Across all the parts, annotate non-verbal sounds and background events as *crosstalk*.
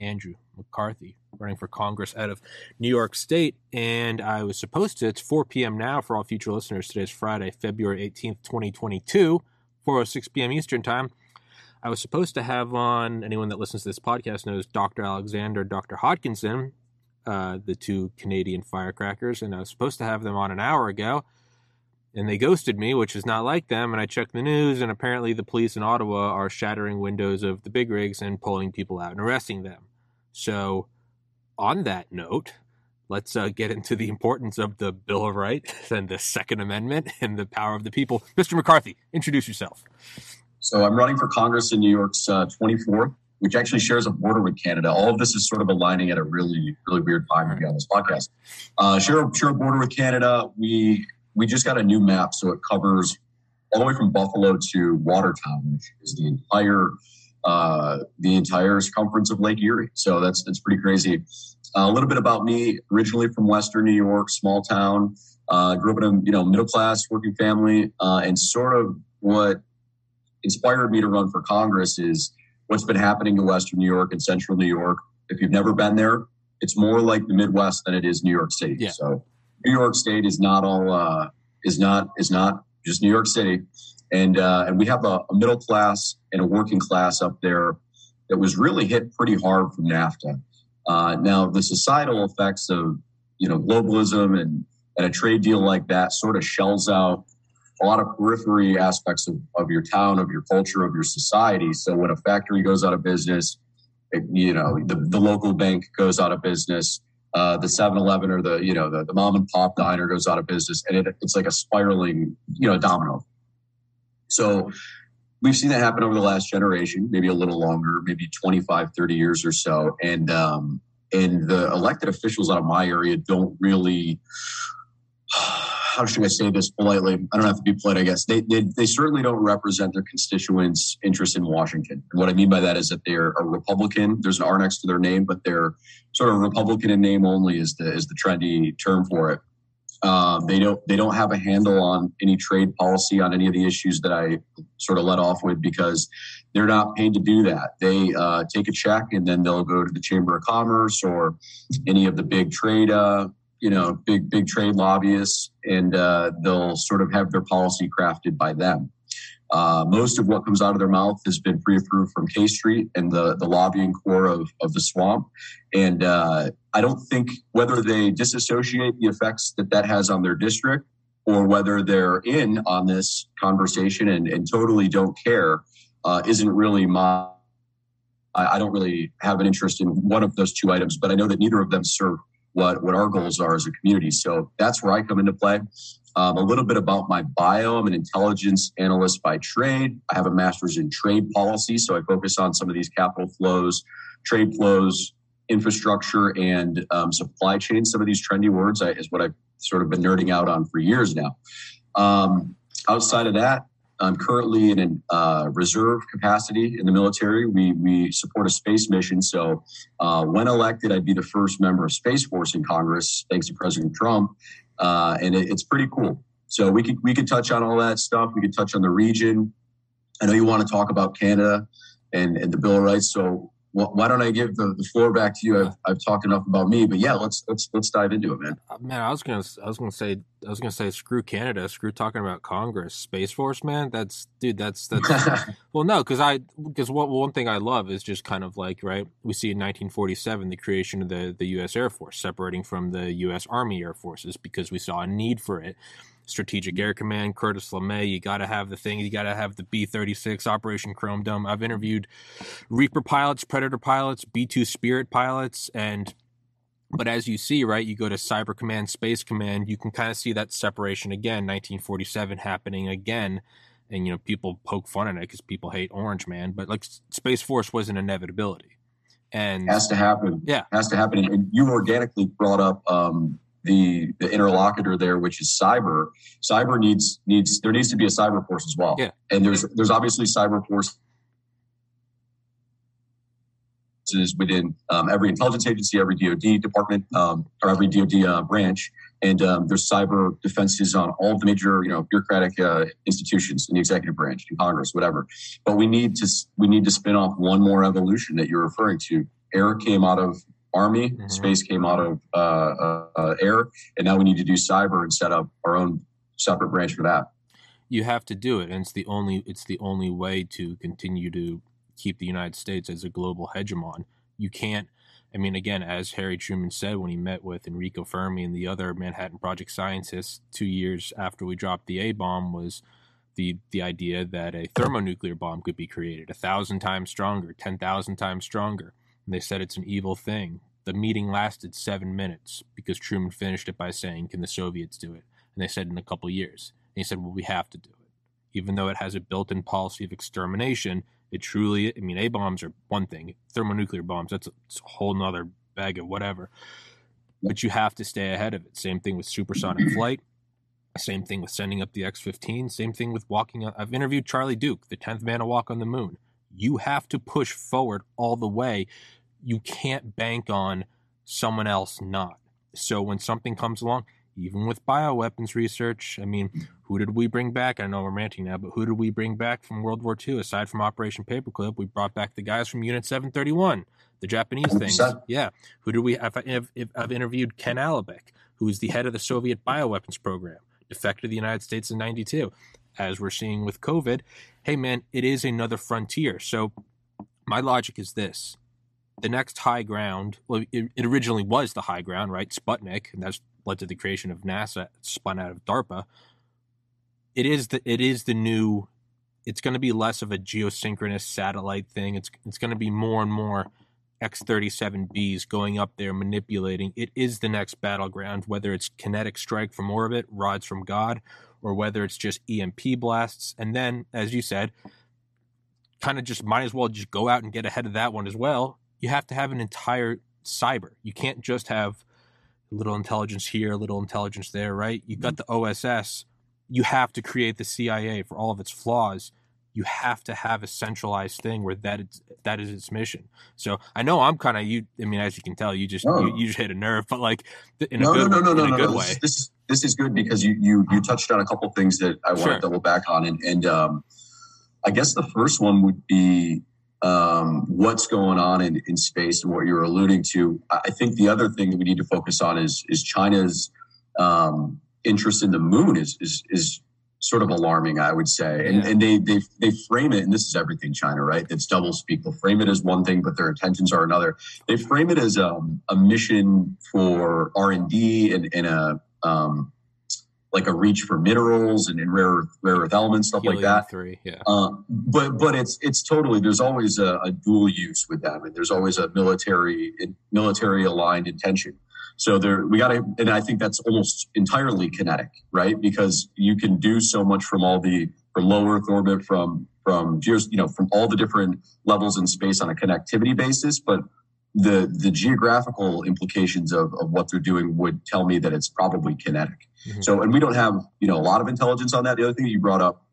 Andrew McCarthy, running for Congress out of New York State. And I was supposed to, it's 4 p.m. now for all future listeners. Today is Friday, February 18th, 2022, 4.06 p.m. Eastern Time. I was supposed to have on, anyone that listens to this podcast knows Dr. Alexander, Dr. Hodkinson, uh, the two Canadian firecrackers, and I was supposed to have them on an hour ago. And they ghosted me, which is not like them. And I checked the news, and apparently the police in Ottawa are shattering windows of the big rigs and pulling people out and arresting them. So, on that note, let's uh, get into the importance of the Bill of Rights and the Second Amendment and the power of the people. Mr. McCarthy, introduce yourself. So, I'm running for Congress in New York's uh, 24th, which actually shares a border with Canada. All of this is sort of aligning at a really, really weird time to be on this podcast. Uh, share, share a border with Canada. We we just got a new map, so it covers all the way from Buffalo to Watertown, which is the entire uh, the entire circumference of Lake Erie. So that's that's pretty crazy. Uh, a little bit about me. Originally from Western New York, small town. Uh, grew up in a you know middle class working family, uh, and sort of what inspired me to run for Congress is what's been happening in Western New York and Central New York. If you've never been there, it's more like the Midwest than it is New York City. Yeah. So New York State is not all uh, is not is not just New York City and uh, and we have a, a, middle class and a working class up there that was really hit pretty hard from NAFTA. Uh, now the societal effects of you know globalism and and a trade deal like that sort of shells out a lot of periphery aspects of, of your town, of your culture, of your society. So when a factory goes out of business, it, you know the, the local bank goes out of business. Uh, the 7-Eleven or the you know the, the mom and pop diner goes out of business, and it, it's like a spiraling you know domino so we've seen that happen over the last generation, maybe a little longer, maybe 25, 30 years or so. And, um, and the elected officials out of my area don't really, how should I say this politely? I don't have to be polite, I guess. They, they, they certainly don't represent their constituents' interest in Washington. And what I mean by that is that they're a Republican. There's an R next to their name, but they're sort of Republican in name only is the, is the trendy term for it. Uh, they don't they don't have a handle on any trade policy on any of the issues that I sort of let off with because they're not paid to do that. They uh, take a check and then they'll go to the Chamber of Commerce or any of the big trade uh, you know big big trade lobbyists and uh, they'll sort of have their policy crafted by them. Uh, most of what comes out of their mouth has been pre-approved from K Street and the, the lobbying core of, of the swamp. And uh, I don't think whether they disassociate the effects that that has on their district or whether they're in on this conversation and, and totally don't care uh, isn't really my. I, I don't really have an interest in one of those two items, but I know that neither of them serve what, what our goals are as a community. So that's where I come into play. Um, a little bit about my bio. I'm an intelligence analyst by trade. I have a master's in trade policy, so I focus on some of these capital flows, trade flows, infrastructure, and um, supply chain. Some of these trendy words I, is what I've sort of been nerding out on for years now. Um, outside of that, I'm currently in a uh, reserve capacity in the military. We, we support a space mission. So, uh, when elected, I'd be the first member of Space Force in Congress, thanks to President Trump uh, and it, it's pretty cool. So we could we could touch on all that stuff. We could touch on the region. I know you want to talk about Canada and, and the Bill of Rights. So why don't I give the, the floor back to you? I've, I've talked enough about me, but yeah, let's let's let's dive into it, man. Uh, man, I was gonna I was gonna say I was gonna say screw Canada, screw talking about Congress, Space Force, man. That's dude, that's that's *laughs* well, no, because I because what one thing I love is just kind of like right. We see in 1947 the creation of the the U.S. Air Force separating from the U.S. Army Air Forces because we saw a need for it. Strategic Air Command, Curtis LeMay. You got to have the thing. You got to have the B 36, Operation Chrome Dome. I've interviewed Reaper pilots, Predator pilots, B 2 Spirit pilots, and but as you see, right, you go to Cyber Command, Space Command, you can kind of see that separation again, 1947 happening again. And, you know, people poke fun at it because people hate Orange Man, but like Space Force was an inevitability. and has to happen. Yeah, has to happen. And you organically brought up um, the the interlocutor there, which is cyber. Cyber needs needs there needs to be a cyber force as well. Yeah, and there's there's obviously cyber force within um, every intelligence agency, every DoD department, um, or every DoD uh, branch, and um, there's cyber defenses on all the major, you know, bureaucratic uh, institutions in the executive branch, in Congress, whatever. But we need to we need to spin off one more evolution that you're referring to. Air came out of Army, mm-hmm. space came out of uh, uh, uh, air, and now we need to do cyber and set up our own separate branch for that. You have to do it, and it's the only it's the only way to continue to keep the United States as a global hegemon. You can't. I mean, again, as Harry Truman said when he met with Enrico Fermi and the other Manhattan Project scientists two years after we dropped the A bomb, was the the idea that a thermonuclear bomb could be created, a thousand times stronger, ten thousand times stronger. And they said it's an evil thing. The meeting lasted seven minutes because Truman finished it by saying, "Can the Soviets do it?" And they said in a couple years. And he said, "Well, we have to do it." Even though it has a built-in policy of extermination, it truly, I mean, A bombs are one thing, thermonuclear bombs, that's a, a whole nother bag of whatever. But you have to stay ahead of it. Same thing with supersonic *clears throat* flight. Same thing with sending up the X 15. Same thing with walking. On, I've interviewed Charlie Duke, the 10th man to walk on the moon. You have to push forward all the way. You can't bank on someone else not. So when something comes along, even with bioweapons research, I mean, who did we bring back? I know we're ranting now, but who did we bring back from World War II aside from Operation Paperclip? We brought back the guys from Unit 731, the Japanese things. Yeah. Who did we? I've, I've interviewed Ken Alibek, who is the head of the Soviet bioweapons program, defected to the United States in 92. As we're seeing with COVID, hey man, it is another frontier. So my logic is this the next high ground, well, it, it, originally was the high ground, right? Sputnik, and that's led to the creation of NASA, spun out of DARPA. It is the it is the new. It's going to be less of a geosynchronous satellite thing. It's it's going to be more and more X-37Bs going up there manipulating. It is the next battleground, whether it's kinetic strike from orbit, rods from God, or whether it's just EMP blasts. And then, as you said, kind of just might as well just go out and get ahead of that one as well. You have to have an entire cyber. You can't just have a little intelligence here, a little intelligence there, right? You've got mm-hmm. the OSS. You have to create the CIA for all of its flaws. You have to have a centralized thing where that is, that is its mission. So I know I'm kind of you. I mean, as you can tell, you just no. you, you, just hit a nerve, but like in no, a good, no, no, no, in no, a good no. way. This, is this is good because you you you touched on a couple things that I want sure. to double back on, and and um, I guess the first one would be um, what's going on in, in space and what you're alluding to. I think the other thing that we need to focus on is is China's um, interest in the moon is is is sort of alarming, I would say. And, yeah. and they, they they frame it, and this is everything China, right? It's double speak. They'll frame it as one thing, but their intentions are another. They frame it as um, a mission for R and D and, and a um, like a reach for minerals and, and rare rare earth elements, stuff Helium like that. Three, yeah. Uh, but but it's it's totally there's always a, a, dual use with them, and there's always a military military aligned intention. So there we got to, and I think that's almost entirely kinetic, right? Because you can do so much from all the from low Earth orbit, from from geos, you know, from all the different levels in space on a connectivity basis, but the the geographical implications of, of what they're doing would tell me that it's probably kinetic. Mm-hmm. So, and we don't have you know a lot of intelligence on that. The other thing you brought up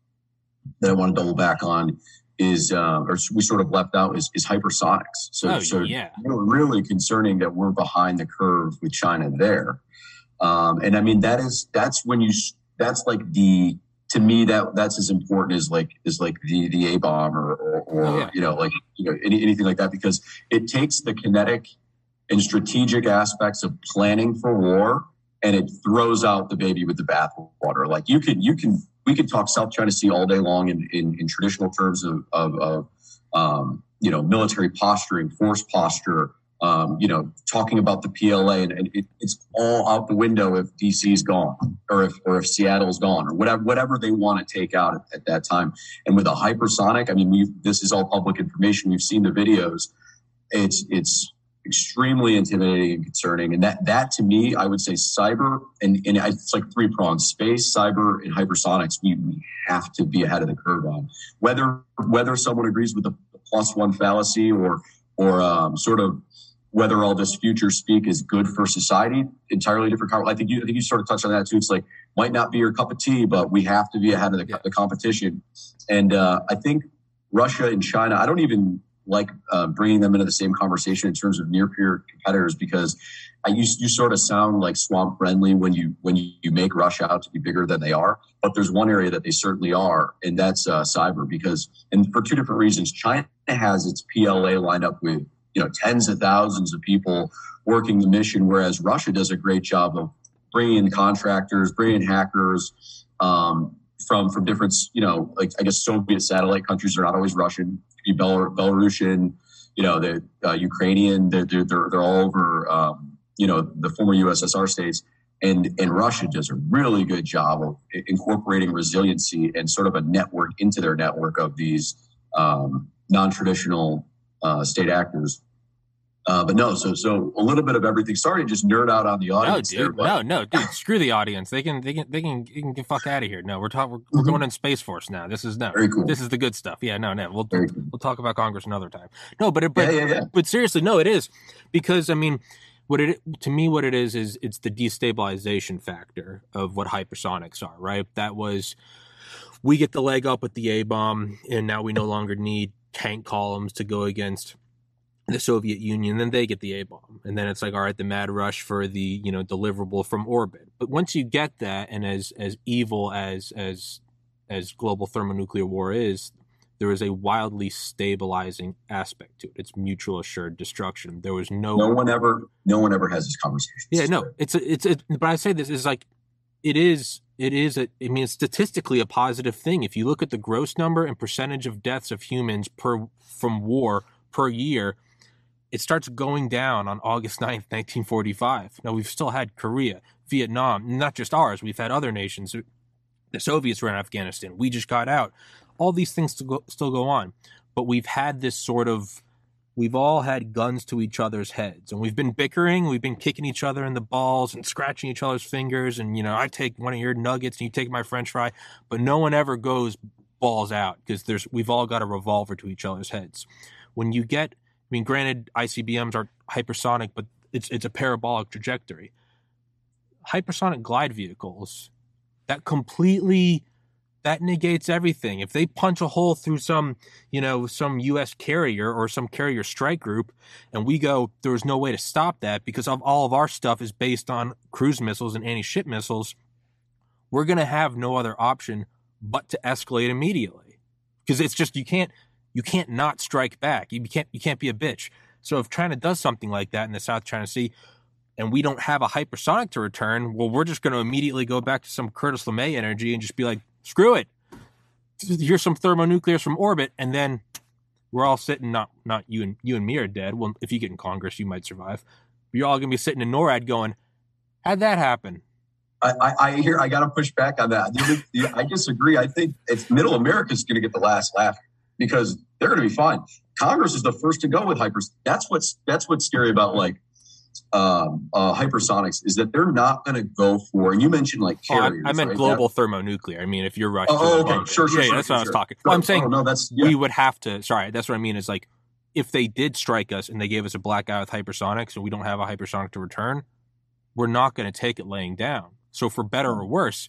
that I want to double back on is, uh, or we sort of left out is, is hypersonics. So, oh, so yeah, really concerning that we're behind the curve with China there. Um, and I mean that is that's when you that's like the to me that that's as important as like is like the the A bomb or or, or oh, yeah. you know like you know any, anything like that because it takes the kinetic and strategic aspects of planning for war and it throws out the baby with the bathwater. Like you can you can we could talk South China Sea all day long in in, in traditional terms of of, of um, you know military posturing, force posture, um, you know, talking about the PLA, and, and it, it's all out the window if DC's gone, or if or if Seattle's gone, or whatever whatever they want to take out at, at that time. And with a hypersonic, I mean, this is all public information. We've seen the videos. It's it's extremely intimidating and concerning. And that that to me, I would say cyber and, and it's like three prongs: space, cyber, and hypersonics. We, we have to be ahead of the curve on whether whether someone agrees with the plus one fallacy or or um, sort of whether all this future speak is good for society. Entirely different. I think you I think you sort of touched on that too. It's like might not be your cup of tea, but we have to be ahead of the, yeah. the competition. And uh, I think Russia and China. I don't even like uh, bringing them into the same conversation in terms of near peer competitors because I, you, you sort of sound like swamp friendly when you when you, you make Russia out to be bigger than they are. But there's one area that they certainly are, and that's uh, cyber. Because and for two different reasons, China has its PLA lined up with you know tens of thousands of people working the mission, whereas Russia does a great job of bringing in contractors, bringing in hackers. Um, from from different, you know, like I guess Soviet satellite countries are not always Russian be Bel- Belarusian, you know, the uh, Ukrainian. They're, they're they're all over, um, you know, the former USSR states. And, and Russia does a really good job of incorporating resiliency and sort of a network into their network of these um, non-traditional uh, state actors uh, but no, so so a little bit of everything. Sorry to just nerd out on the audience. No, dude. There, no, no, dude. screw the audience. They can they can they can, can get fuck out of here. No, we're talking. We're, we're, mm-hmm. going in Space Force now. This is no. Cool. This is the good stuff. Yeah, no, no. We'll cool. we'll talk about Congress another time. No, but it, but yeah, yeah, yeah. but seriously, no, it is because I mean, what it to me what it is is it's the destabilization factor of what hypersonics are. Right. That was we get the leg up with the A bomb, and now we no longer need tank columns to go against the Soviet Union, then they get the A bomb. And then it's like, all right, the mad rush for the, you know, deliverable from orbit. But once you get that, and as as evil as as as global thermonuclear war is, there is a wildly stabilizing aspect to it. It's mutual assured destruction. There was no No one ever no one ever has this conversation. Yeah, no. It's a, it's a, but I say this is like it is it is a, I mean statistically a positive thing. If you look at the gross number and percentage of deaths of humans per from war per year, it starts going down on August *laughs* 9th, 1945. Now, we've still had Korea, Vietnam, not just ours, we've had other nations. The Soviets were in Afghanistan. We just got out. All these things still go, still go on. But we've had this sort of, we've all had guns to each other's heads. And we've been bickering. We've been kicking each other in the balls and scratching each other's fingers. And, you know, I take one of your nuggets and you take my french fry. But no one ever goes balls out because there's, we've all got a revolver to each other's heads. When you get I mean, granted, ICBMs are hypersonic, but it's it's a parabolic trajectory. Hypersonic glide vehicles that completely that negates everything. If they punch a hole through some, you know, some U.S. carrier or some carrier strike group, and we go, there's no way to stop that because of all of our stuff is based on cruise missiles and anti-ship missiles. We're to have no other option but to escalate immediately because it's just you can't you can't not strike back. You can't you can't be a bitch. So if China does something like that in the South China Sea, and we don't have a hypersonic to return, well, we're just going to immediately go back to some Curtis LeMay energy and just be like, screw it. Here's some thermonuclears from orbit, and then we're all sitting. Not not you and you and me are dead. Well, if you get in Congress, you might survive. But you're all going to be sitting in NORAD going, how'd that happen? I, I, I hear I got to push back on that. I disagree. I think it's Middle America is going to get the last laugh because they're going to be fine. Congress is the first to go with hypers. That's what's that's what's scary about like um, uh, hypersonics is that they're not going to go for. And you mentioned like carriers. Oh, I, I, meant right? global that, thermonuclear. I mean, if you're Russia, oh, okay, sure, sure, yeah, sure, that's sure, what I was talking. Well, I'm saying oh, no, that's yeah. we would have to. Sorry, that's what I mean. Is like if they did strike us and they gave us a black eye with hypersonics and we don't have a hypersonic to return, we're not going to take it laying down. So for better or worse.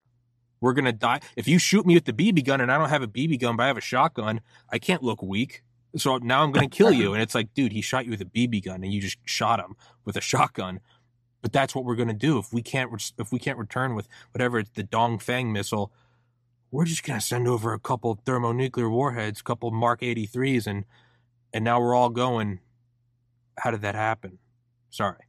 We're going to die. If you shoot me with the BB gun and I don't have a BB gun, but I have a shotgun, I can't look weak. So now I'm going to kill you. *laughs* And it's like, dude, he shot you with a BB gun and you just shot him with a shotgun. But that's what we're going to do. If we can't, if we can't return with whatever it's the Dongfeng missile, we're just going to send over a couple thermonuclear warheads, a couple Mark 83s, and and now we're all going. How did that happen? Sorry,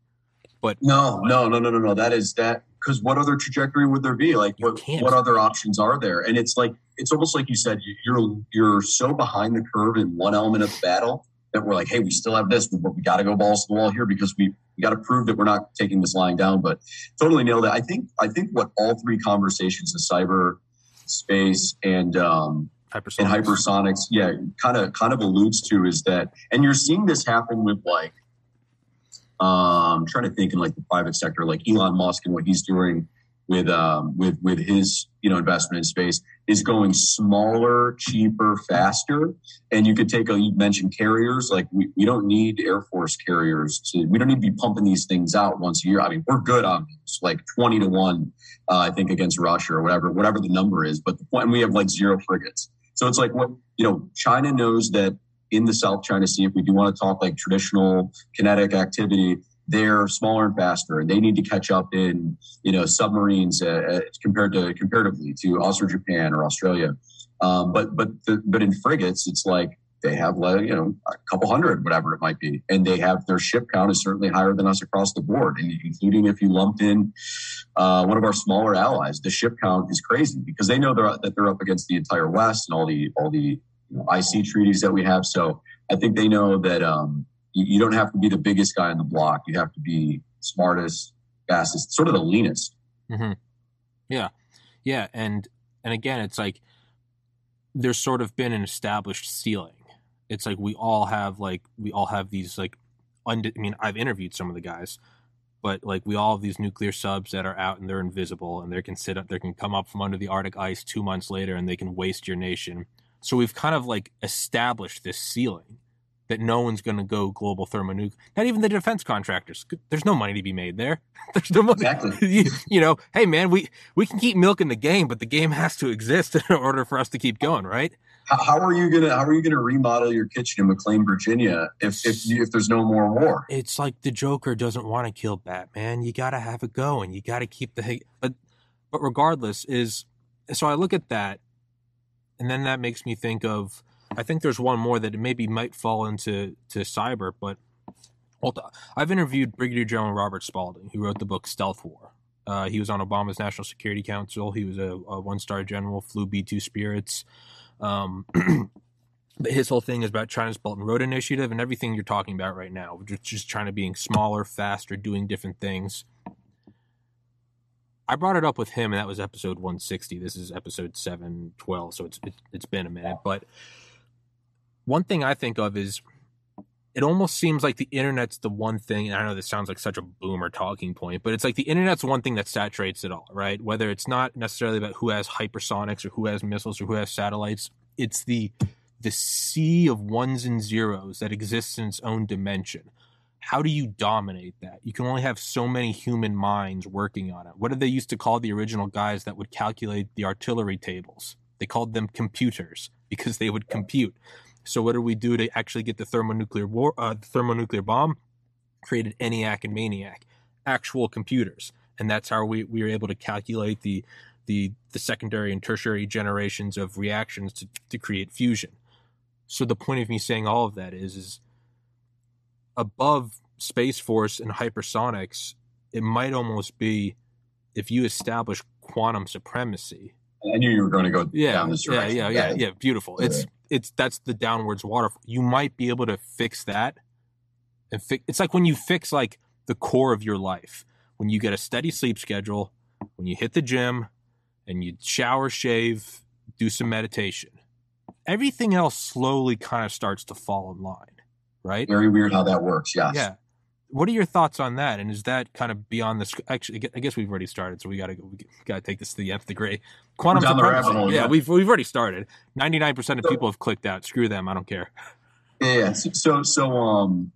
but no, no, no, no, no, no. That is that because what other trajectory would there be? Like, what, what other options are there? And it's like, it's almost like you said, you're, you're so behind the curve in one element of the battle that we're like, hey, we still have this, but we got to go balls to the wall here because we, we got to prove that we're not taking this lying down. But totally nailed it. I think I think what all three conversations, the cyber space and um, hypersonics. and hypersonics, yeah, kind of kind of alludes to is that, and you're seeing this happen with like, um, I'm trying to think in like the private sector, like Elon Musk and what he's doing with um, with with his you know investment in space is going smaller, cheaper, faster. And you could take a you mentioned carriers like we, we don't need Air Force carriers to we don't need to be pumping these things out once a year. I mean we're good on these, like twenty to one, uh, I think against Russia or whatever whatever the number is. But the point we have like zero frigates. So it's like what you know China knows that in the South China Sea, if we do want to talk like traditional kinetic activity, they're smaller and faster, and they need to catch up in you know submarines uh, uh, compared to comparatively to us or Japan or Australia. Um, but but the, but in frigates, it's like they have you know a couple hundred, whatever it might be, and they have their ship count is certainly higher than us across the board, including if you lumped in uh, one of our smaller allies. The ship count is crazy because they know they're, that they're up against the entire West and all the all the you know, IC treaties that we have. So I think they know that. Um, you, you don't have to be the biggest guy on the block. You have to be smartest, fastest, sort of the leanest. Mm-hmm. Yeah, yeah, and and again, it's like there's sort of been an established ceiling. It's like we all have like we all have these like, und- I mean, I've interviewed some of the guys, but like we all have these nuclear subs that are out and they're invisible and they can sit up, they can come up from under the Arctic ice two months later and they can waste your nation. So we've kind of like established this ceiling that no one's going to go global thermonuclear. Not even the defense contractors. There's no money to be made there. *laughs* There's no money. Exactly. *laughs* You, you, know, hey man, we we can keep milking the game, but the game has to exist *laughs* in order for us to keep going, right? How, how are you gonna How are you gonna remodel your kitchen in McLean, Virginia, if if you, if there's no more war? It's like the Joker doesn't want to kill Batman. You got to have it going. You got to keep the but but regardless is so I look at that, and then that makes me think of I think there's one more that maybe might fall into to cyber, but I've interviewed Brigadier General Robert Spalding, who wrote the book Stealth War. Uh, he was on Obama's National Security Council. He was a, a one-star general, flew B-2 Spirits. Um, *clears throat* but his whole thing is about China's Belt and Road Initiative and everything you're talking about right now, just, just to being smaller, faster, doing different things. I brought it up with him, and that was episode 160. This is episode 712, so it's it, has been a minute. But one thing I think of is it almost seems like the internet's the one thing, and I know this sounds like such a boomer talking point, but it's like the internet's one thing that saturates it all, right? Whether it's not necessarily about who has hypersonics or who has missiles or who has satellites, it's the the sea of ones and zeros that exists in its own dimension. How do you dominate that? You can only have so many human minds working on it. What did they used to call the original guys that would calculate the artillery tables? They called them computers *laughs* because they would compute. So what did we do to actually get the thermonuclear war, uh, the thermonuclear bomb? Created ENIAC and MANIAC, actual computers, and that's how we, we were able to calculate the the the secondary and tertiary generations of reactions to, to create fusion. So the point of me saying all of that is is above Space Force and hypersonics, it might almost be if you establish quantum supremacy. I knew you were going to go yeah, down this direction. Yeah, yeah, yeah, yeah. Beautiful. It's it's that's the downwards waterfall. You might be able to fix that, and fi- it's like when you fix like the core of your life. When you get a steady sleep schedule, when you hit the gym, and you shower, shave, do some meditation, everything else slowly kind of starts to fall in line, right? Very weird how that works. Yes. Yeah. What are your thoughts on that? And is that kind of beyond the? Actually, I guess we've already started, so we got to we got to take this to the nth degree. Quantum supremacy. Hole, yeah, yeah, we've we've already started. Ninety nine percent of so, people have clicked out. Screw them. I don't care. Yeah. So so um,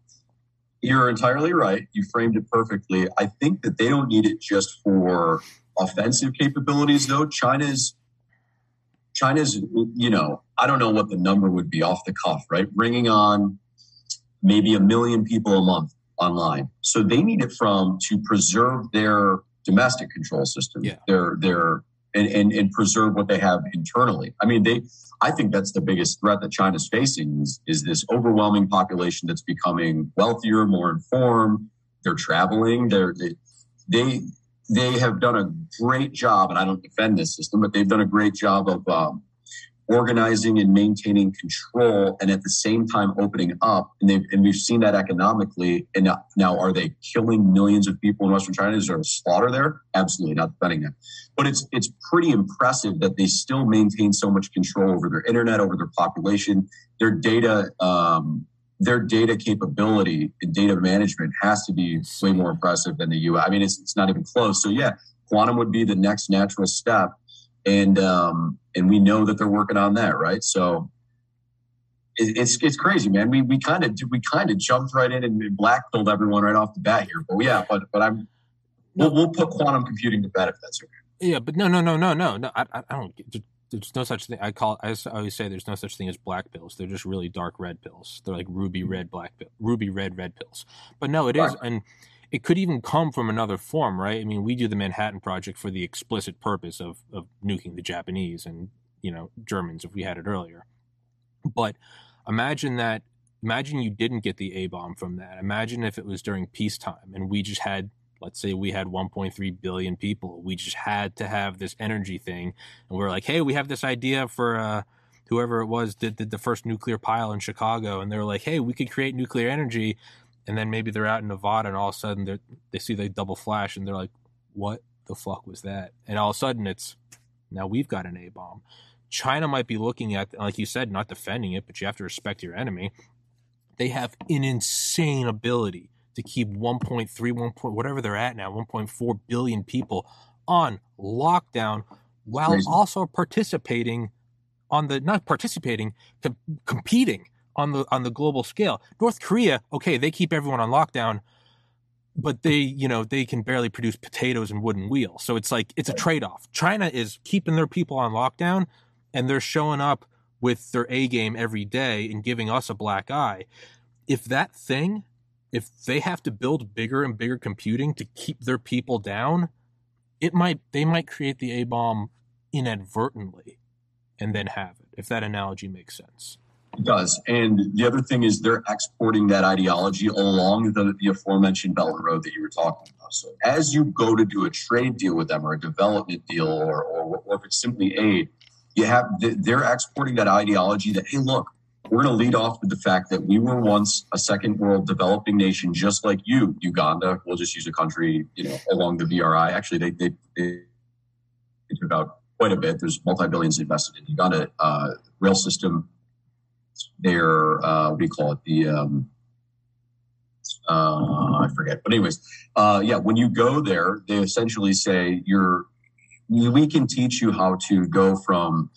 you're entirely right. You framed it perfectly. I think that they don't need it just for offensive capabilities, though. China's China's, you know, I don't know what the number would be off the cuff, right? Bringing on maybe a million people a month online. So they need it from to preserve their domestic control system, yeah. their their and, and, and preserve what they have internally. I mean, they I think that's the biggest threat that China's facing is, is this overwhelming population that's becoming wealthier, more informed. They're traveling. They're, they they they have done a great job, and I don't defend this system, but they've done a great job of um, organizing and maintaining control and at the same time opening up. And and we've seen that economically. And now, now, are they killing millions of people in western china? Is there a slaughter there? Absolutely not defending that but it's it's pretty impressive that they still maintain so much control over their internet over their population. Their data um, their data capability and data management has to be way more impressive than the us i mean it's, it's not even close. So yeah quantum would be the next natural step and um, and we know that they're working on that, right? So it, it's it's crazy, man. We we kind of we kind of jumped right in and black pilled everyone right off the bat here, but yeah, but but I'm we'll, we'll put quantum computing to bed if that's okay. Yeah, but no, no, no, no, no, no. I, I don't. There's no such thing. I call. I always say there's no such thing as black pills. They're just really dark red pills. They're like ruby red, black, ruby red, red pills. But no, it right. is, and it could even come from another form, right? I mean, we do the Manhattan Project for the explicit purpose of of nuking the Japanese and you know Germans if we had it earlier. But imagine that. Imagine you didn't get the A bomb from that. Imagine if it was during peacetime and we just had, let's say, we had 1.3 billion people. We just had to have this energy thing, and we are like, hey, we have this idea for. Uh, whoever it was that did the first nuclear pile in Chicago, and they were like, "Hey, we could create nuclear energy and then maybe they're out in Nevada and all of a sudden they they see the double flash and they're like, what the fuck was that? And all of a sudden it's now we've got an A bomb. China might be looking at, like you said, not defending it, but you have to respect your enemy. They have an insane ability to keep 1.3, 1. Point, whatever they're at now, 1.4 billion people on lockdown while also participating on the, not participating, com- competing on the on the global scale. North Korea, okay, they keep everyone on lockdown, but they, you know, they can barely produce potatoes and wooden wheels. So it's like it's a trade-off. China is keeping their people on lockdown and they're showing up with their A game every day and giving us a black eye. If that thing, if they have to build bigger and bigger computing to keep their people down, it might they might create the A bomb inadvertently and then have it, if that analogy makes sense. It does. And the other thing is they're exporting that ideology along the, the aforementioned Belt and Road that you were talking about. So as you go to do a trade deal with them or a development deal or, or, or if it's simply aid, you have they're exporting that ideology that, hey, look, we're going to lead off with the fact that we were once a second world developing nation, just like you, Uganda. We'll just use a country, you know, along the BRI. Actually, they, they, they took out quite a bit. There's multi billions invested in Uganda uh, rail system their uh, what do you call it? The um, uh, I forget, but anyways, uh, yeah. When you go there, they essentially say you're we can teach you how to go from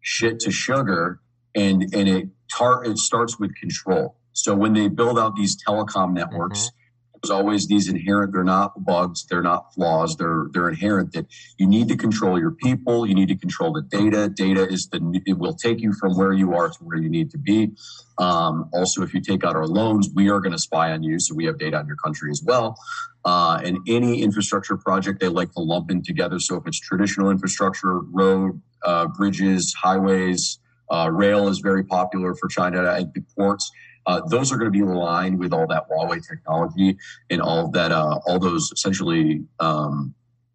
shit to sugar, and and it tar- it starts with control. So when they build out these telecom networks. Mm-hmm there's always these inherent they're not bugs they're not flaws they're they're inherent that you need to control your people you need to control the data. Data is the it will take you from where you are to where you need to be. Um, also if you take out our loans we are going to spy on you so we have data on your country as well. Uh, and any infrastructure project they like to lump in together. So if it's traditional infrastructure road uh, bridges highways uh, rail is very popular for china and ports uh, those are going to be aligned with all that Huawei technology and all that, uh, all those essentially, um,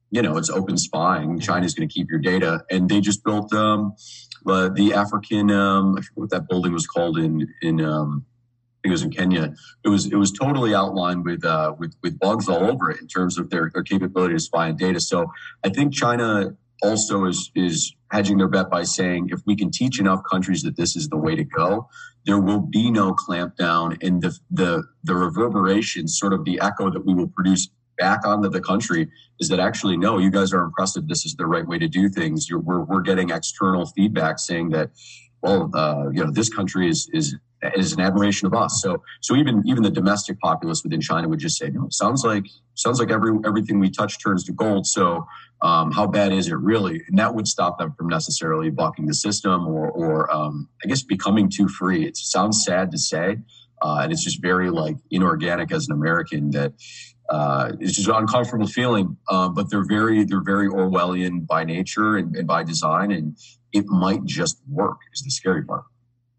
you know, it's open spying. Mm-hmm. China's going to keep your data, and they just built um, uh, the African. Um, I forget what that building was called in in. Um, I think it was in Kenya. It was it was totally outlined with uh, with with bugs all over it in terms of their, their capability to spy on data. So I think China also is is hedging their bet by saying if we can teach enough countries that this is the way to go, there will be no clampdown, and the the the reverberation, sort of the echo that we will produce back onto the country, is that actually no, you guys are impressive. This is the right way to do things. You're, we're we're getting external feedback saying that, well, uh, you know, this country is is is an admiration of us. So so even even the domestic populace within China would just say, no, it sounds like sounds like every everything we touch turns to gold. So um, how bad is it really? And that would stop them from necessarily blocking the system or or um, I guess becoming too free. It sounds sad to say, uh, and it's just very like inorganic as an American that. Uh, it's just an uncomfortable feeling, uh, but they're very they're very Orwellian by nature and, and by design, and it might just work. Is the scary part.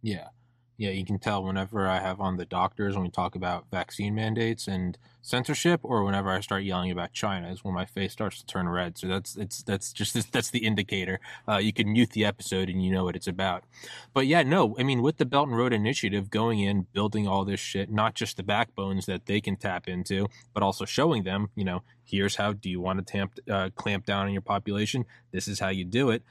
Yeah, Yeah, you can tell whenever I have on the doctors when we talk about vaccine mandates and censorship, or whenever I start yelling about China, is when my face starts to turn red. So that's it's that's just *laughs* that's the indicator. Uh, you can mute the episode and you know what it's about. But yeah, no, I mean with the Belt and Road Initiative going in, building all this shit, not just the backbones that they can tap into, but also showing them, you know, here's how. Do you want to tamp, uh, clamp down on your population? This is how you do it.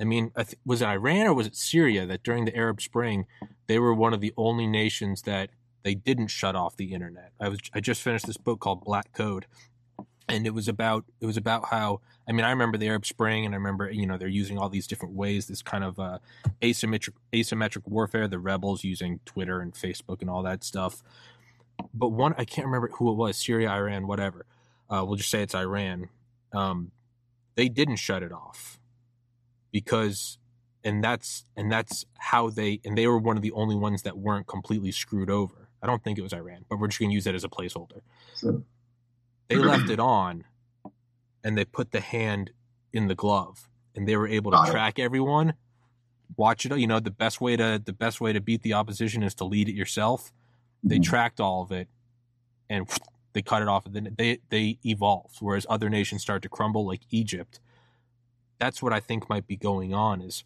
I mean, was it Iran or was it Syria that during the Arab Spring, they were one of the only nations that they didn't shut off the internet. I was I just finished this book called Black Code, and it was about it was about how I mean I remember the Arab Spring and I remember you know they're using all these different ways this kind of uh, asymmetric asymmetric warfare the rebels using Twitter and Facebook and all that stuff. But one I can't remember who it was Syria Iran whatever. Uh, we'll just say it's Iran. Um, they didn't shut it off because and that's and that's how they and they were one of the only ones that weren't completely screwed over. I don't think it was Iran, but we're just going to use that as a placeholder. They *clears throat* left it on and they put the hand in the glove and they were able to Got track it. everyone watch it you know the best way to the best way to beat the opposition is to lead it yourself they mm-hmm. tracked all of it and they cut it off and then they they evolved whereas other nations start to crumble like egypt that's what I think might be going on is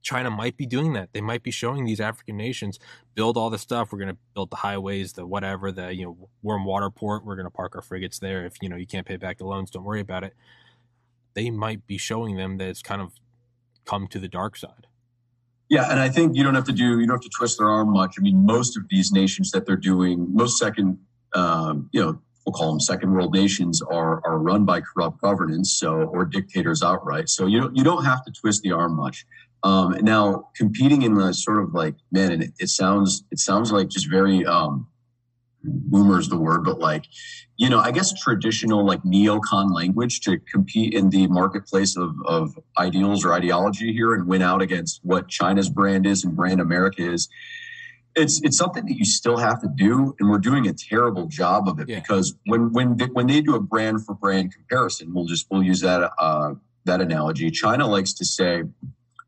China might be doing that. They might be showing these African nations build all the stuff. We're going to build the highways, the whatever, the you know warm water port. We're going to park our frigates there. If you know you can't pay back the loans, don't worry about it. They might be showing them that it's kind of come to the dark side. Yeah, and I think you don't have to do you don't have to twist their arm much. I mean, most of these nations that they're doing, most second, um, you know, we'll call them second world nations are are run by corrupt governance so or dictators outright. So you don't you don't have to twist the arm much. Um, now competing in the sort of like man and it, it sounds it sounds like just very um boomer's the word but like you know i guess traditional like neocon language to compete in the marketplace of, of ideals or ideology here and win out against what china's brand is and brand america is it's it's something that you still have to do, and we're doing a terrible job of it yeah. because when when they, when they do a brand for brand comparison, we'll just we'll use that uh, that analogy. China likes to say,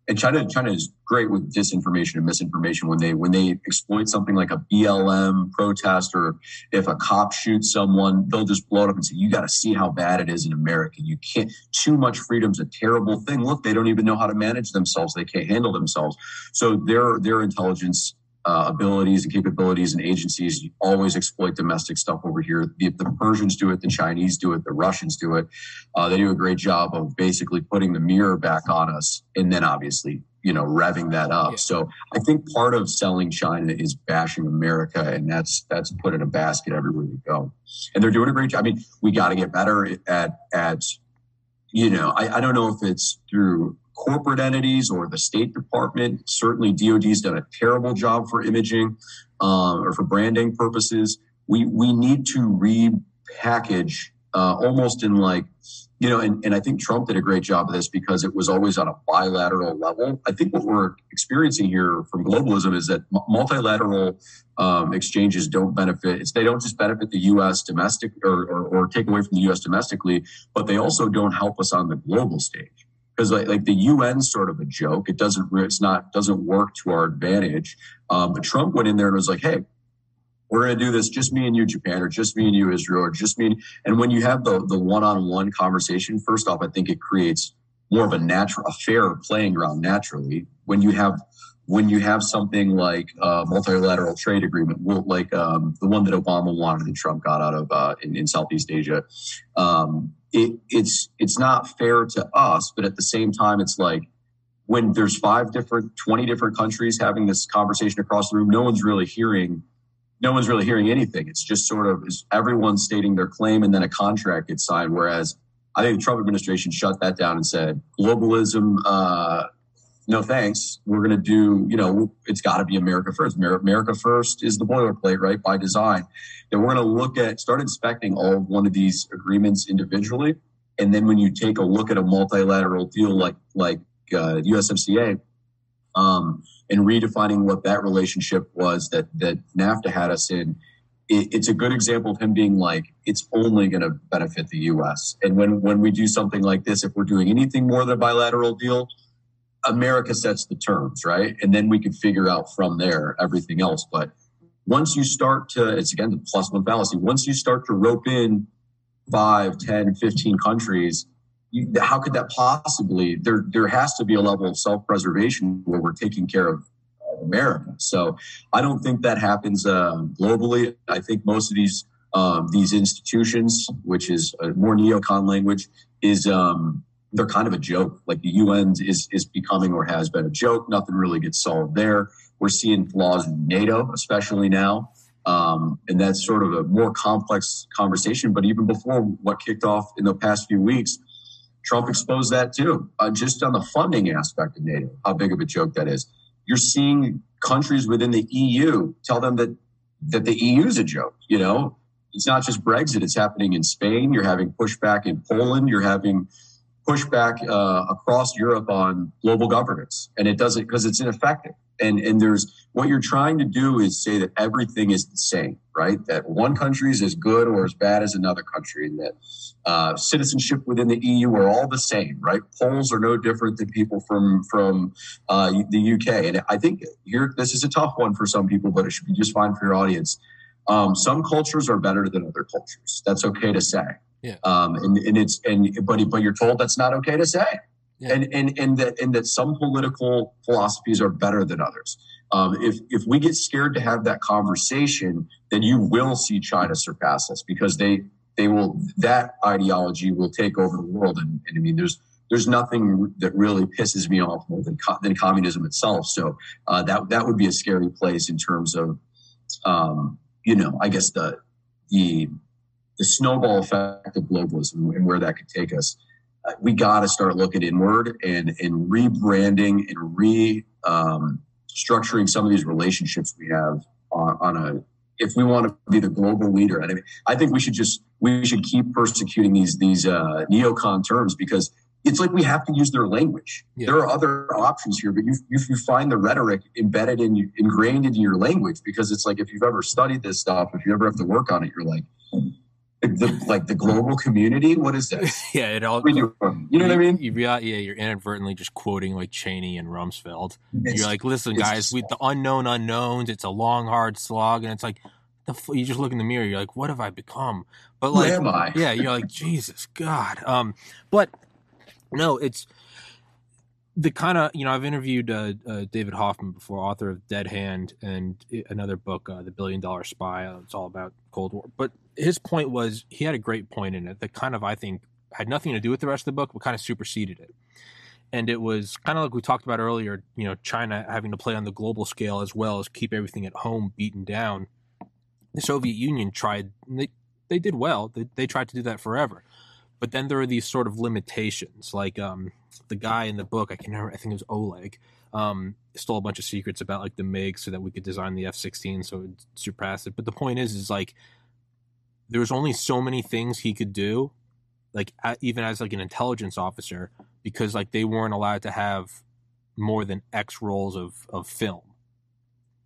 and China China is great with disinformation and misinformation when they when they exploit something like a BLM protest or if a cop shoots someone, they'll just blow it up and say, "You got to see how bad it is in America. You can't. Too much freedom's a terrible thing. Look, they don't even know how to manage themselves. They can't handle themselves. So their their intelligence uh, abilities and capabilities and agencies always exploit domestic stuff over here. The, the, Persians do it, the Chinese do it, the Russians do it. Uh, they do a great job of basically putting the mirror back on us, and then obviously, you know, revving that up. Yeah. So I think part of selling China is bashing America, and that's that's put in a basket everywhere we go. And they're doing a great job. I mean, we got to get better at at you know, I, I don't know if it's through corporate entities or the State Department. Certainly, DoD's done a terrible job for imaging um, or for branding purposes. We we need to repackage uh, almost in like you know, and, and I think Trump did a great job of this because it was always on a bilateral level. I think what we're experiencing here from globalism is that multilateral um, exchanges don't benefit. It's, they don't just benefit the U.S. domestic or, or, or take away from the U.S. domestically, but they also don't help us on the global stage because like, like the UN sort of a joke. It doesn't it's not doesn't work to our advantage. Um, but Trump went in there and was like, hey. We're going to do this just me and you, Japan, or just me and you, Israel, or just me. And and when you have the the one on one conversation, first off, I think it creates more of a natural, a fair playing ground naturally. When you have when you have something like a multilateral trade agreement, like um, the one that Obama wanted and Trump got out of uh, in, in, Southeast Asia, um, it, it's it's not fair to us. But at the same time, it's like when there's five different, twenty different countries having this conversation across the room, no one's really hearing. No one's really hearing anything. It's just sort of is everyone stating their claim, and then a contract gets signed. Whereas I think the Trump administration shut that down and said globalism. Uh, no thanks. We're going to do, you know, it's got to be America first. America first is the boilerplate, right, by design. And we're going to look at, start inspecting all one of these agreements individually. And then when you take a look at a multilateral deal like, like uh, USMCA, um, and redefining what that relationship was that, that NAFTA had us in, it, it's a good example of him being like, it's only going to benefit the U.S. And when, when we do something like this, if we're doing anything more than a bilateral deal, America sets the terms, right? And then we can figure out from there everything else. But once you start to, it's again the plus one fallacy. Once you start to rope in five, 10, 15 countries, you, how could that possibly? There, there has to be a level of self preservation where we're taking care of America. So I don't think that happens uh, globally. I think most of these um, these institutions, which is more neocon language, is um, they're kind of a joke. Like the UN is is becoming or has been a joke. Nothing really gets solved there. We're seeing flaws in NATO, especially now. Um, and that's sort of a more complex conversation. But even before what kicked off in the past few weeks, Trump exposed that too, uh, just on the funding aspect of NATO, how big of a joke that is. You're seeing countries within the EU tell them that that the EU is a joke. You know, it's not just Brexit; it's happening in Spain. You're having pushback in Poland. You're having pushback uh, across Europe on global governance, and it doesn't because it's ineffective. And and there's what you're trying to do is say that everything is the same, right? That one country is as good or as bad as another country, and that uh, citizenship within the EU are all the same, right? Poles are no different than people from from uh, the UK, and I think here this is a tough one for some people, but it should be just fine for your audience. Um, some cultures are better than other cultures. That's okay to say. Yeah. Um, and, and it's and but but you're told that's not okay to say. Yeah. And, and and that and that some political philosophies are better than others. Um, if if we get scared to have that conversation, then you will see China surpass us because they they will that ideology will take over the world. And, and I mean, there's there's nothing that really pisses me off more than than communism itself. So uh, that that would be a scary place in terms of um, you know I guess the the the snowball effect of globalism and where that could take us. Uh, we got to start looking inward and and rebranding and re um, structuring some of these relationships we have on, on a if we want to be the global leader. And I, mean, I think we should just we should keep persecuting these these uh, neocon terms because it's like we have to use their language. Yeah. There are other options here, but you, if you find the rhetoric embedded in ingrained into your language, because it's like if you've ever studied this stuff, if you ever have to work on it, you're like, the, like the global community. What is this? *laughs* yeah, it all. You, you know what I mean? You, yeah, you're inadvertently just quoting like Cheney and Rumsfeld. It's, you're like, listen, guys, with the unknown unknowns, it's a long, hard slog, and it's like, the you just look in the mirror, you're like, what have I become? But like, am I? Yeah, you're like, Jesus, God. Um, but no, it's the kind of you know I've interviewed uh, uh, David Hoffman before, author of Dead Hand and another book, uh, The Billion Dollar Spy. It's all about Cold War. But his point was he had a great point in it that kind of I think had nothing to do with the rest of the book, but kind of superseded it. And it was kind of like we talked about earlier, you know, China having to play on the global scale as well as keep everything at home beaten down. The Soviet Union tried, they, they did well. They, they tried to do that forever. But then there are these sort of limitations, like um, the guy in the book, I can remember, I think it was Oleg, um, stole a bunch of secrets about like the MiG so that we could design the F 16 so it surpass it. But the point is, is like, there was only so many things he could do, like even as like an intelligence officer, because like they weren't allowed to have more than X rolls of, of film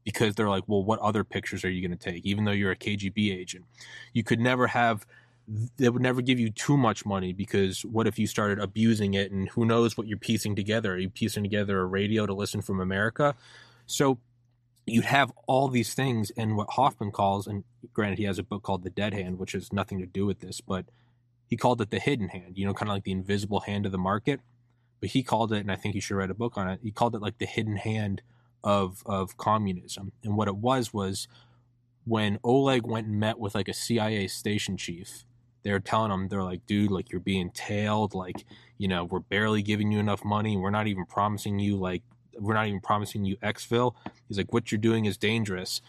because they're like, well, what other pictures are you going to take? Even though you're a KGB agent, you could never have they would never give you too much money because what if you started abusing it and who knows what you're piecing together? Are you piecing together a radio to listen from America? So you'd have all these things and what Hoffman calls, and granted he has a book called The Dead Hand, which has nothing to do with this, but he called it the hidden hand, you know, kind of like the invisible hand of the market. But he called it, and I think you should write a book on it. He called it like the hidden hand of of communism. And what it was was when Oleg went and met with like a CIA station chief they're telling him they're like dude like you're being tailed like you know we're barely giving you enough money we're not even promising you like we're not even promising you exfil he's like what you're doing is dangerous.